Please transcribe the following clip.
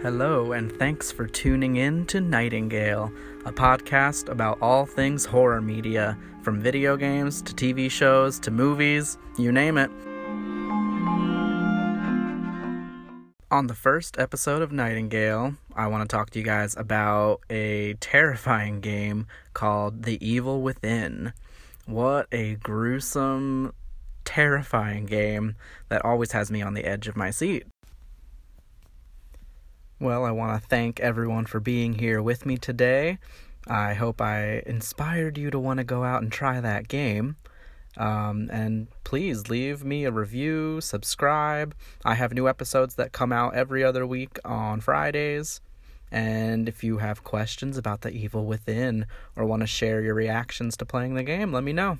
Hello, and thanks for tuning in to Nightingale, a podcast about all things horror media, from video games to TV shows to movies, you name it. On the first episode of Nightingale, I want to talk to you guys about a terrifying game called The Evil Within. What a gruesome, terrifying game that always has me on the edge of my seat. Well, I want to thank everyone for being here with me today. I hope I inspired you to want to go out and try that game. Um, and please leave me a review, subscribe. I have new episodes that come out every other week on Fridays. And if you have questions about the evil within or want to share your reactions to playing the game, let me know.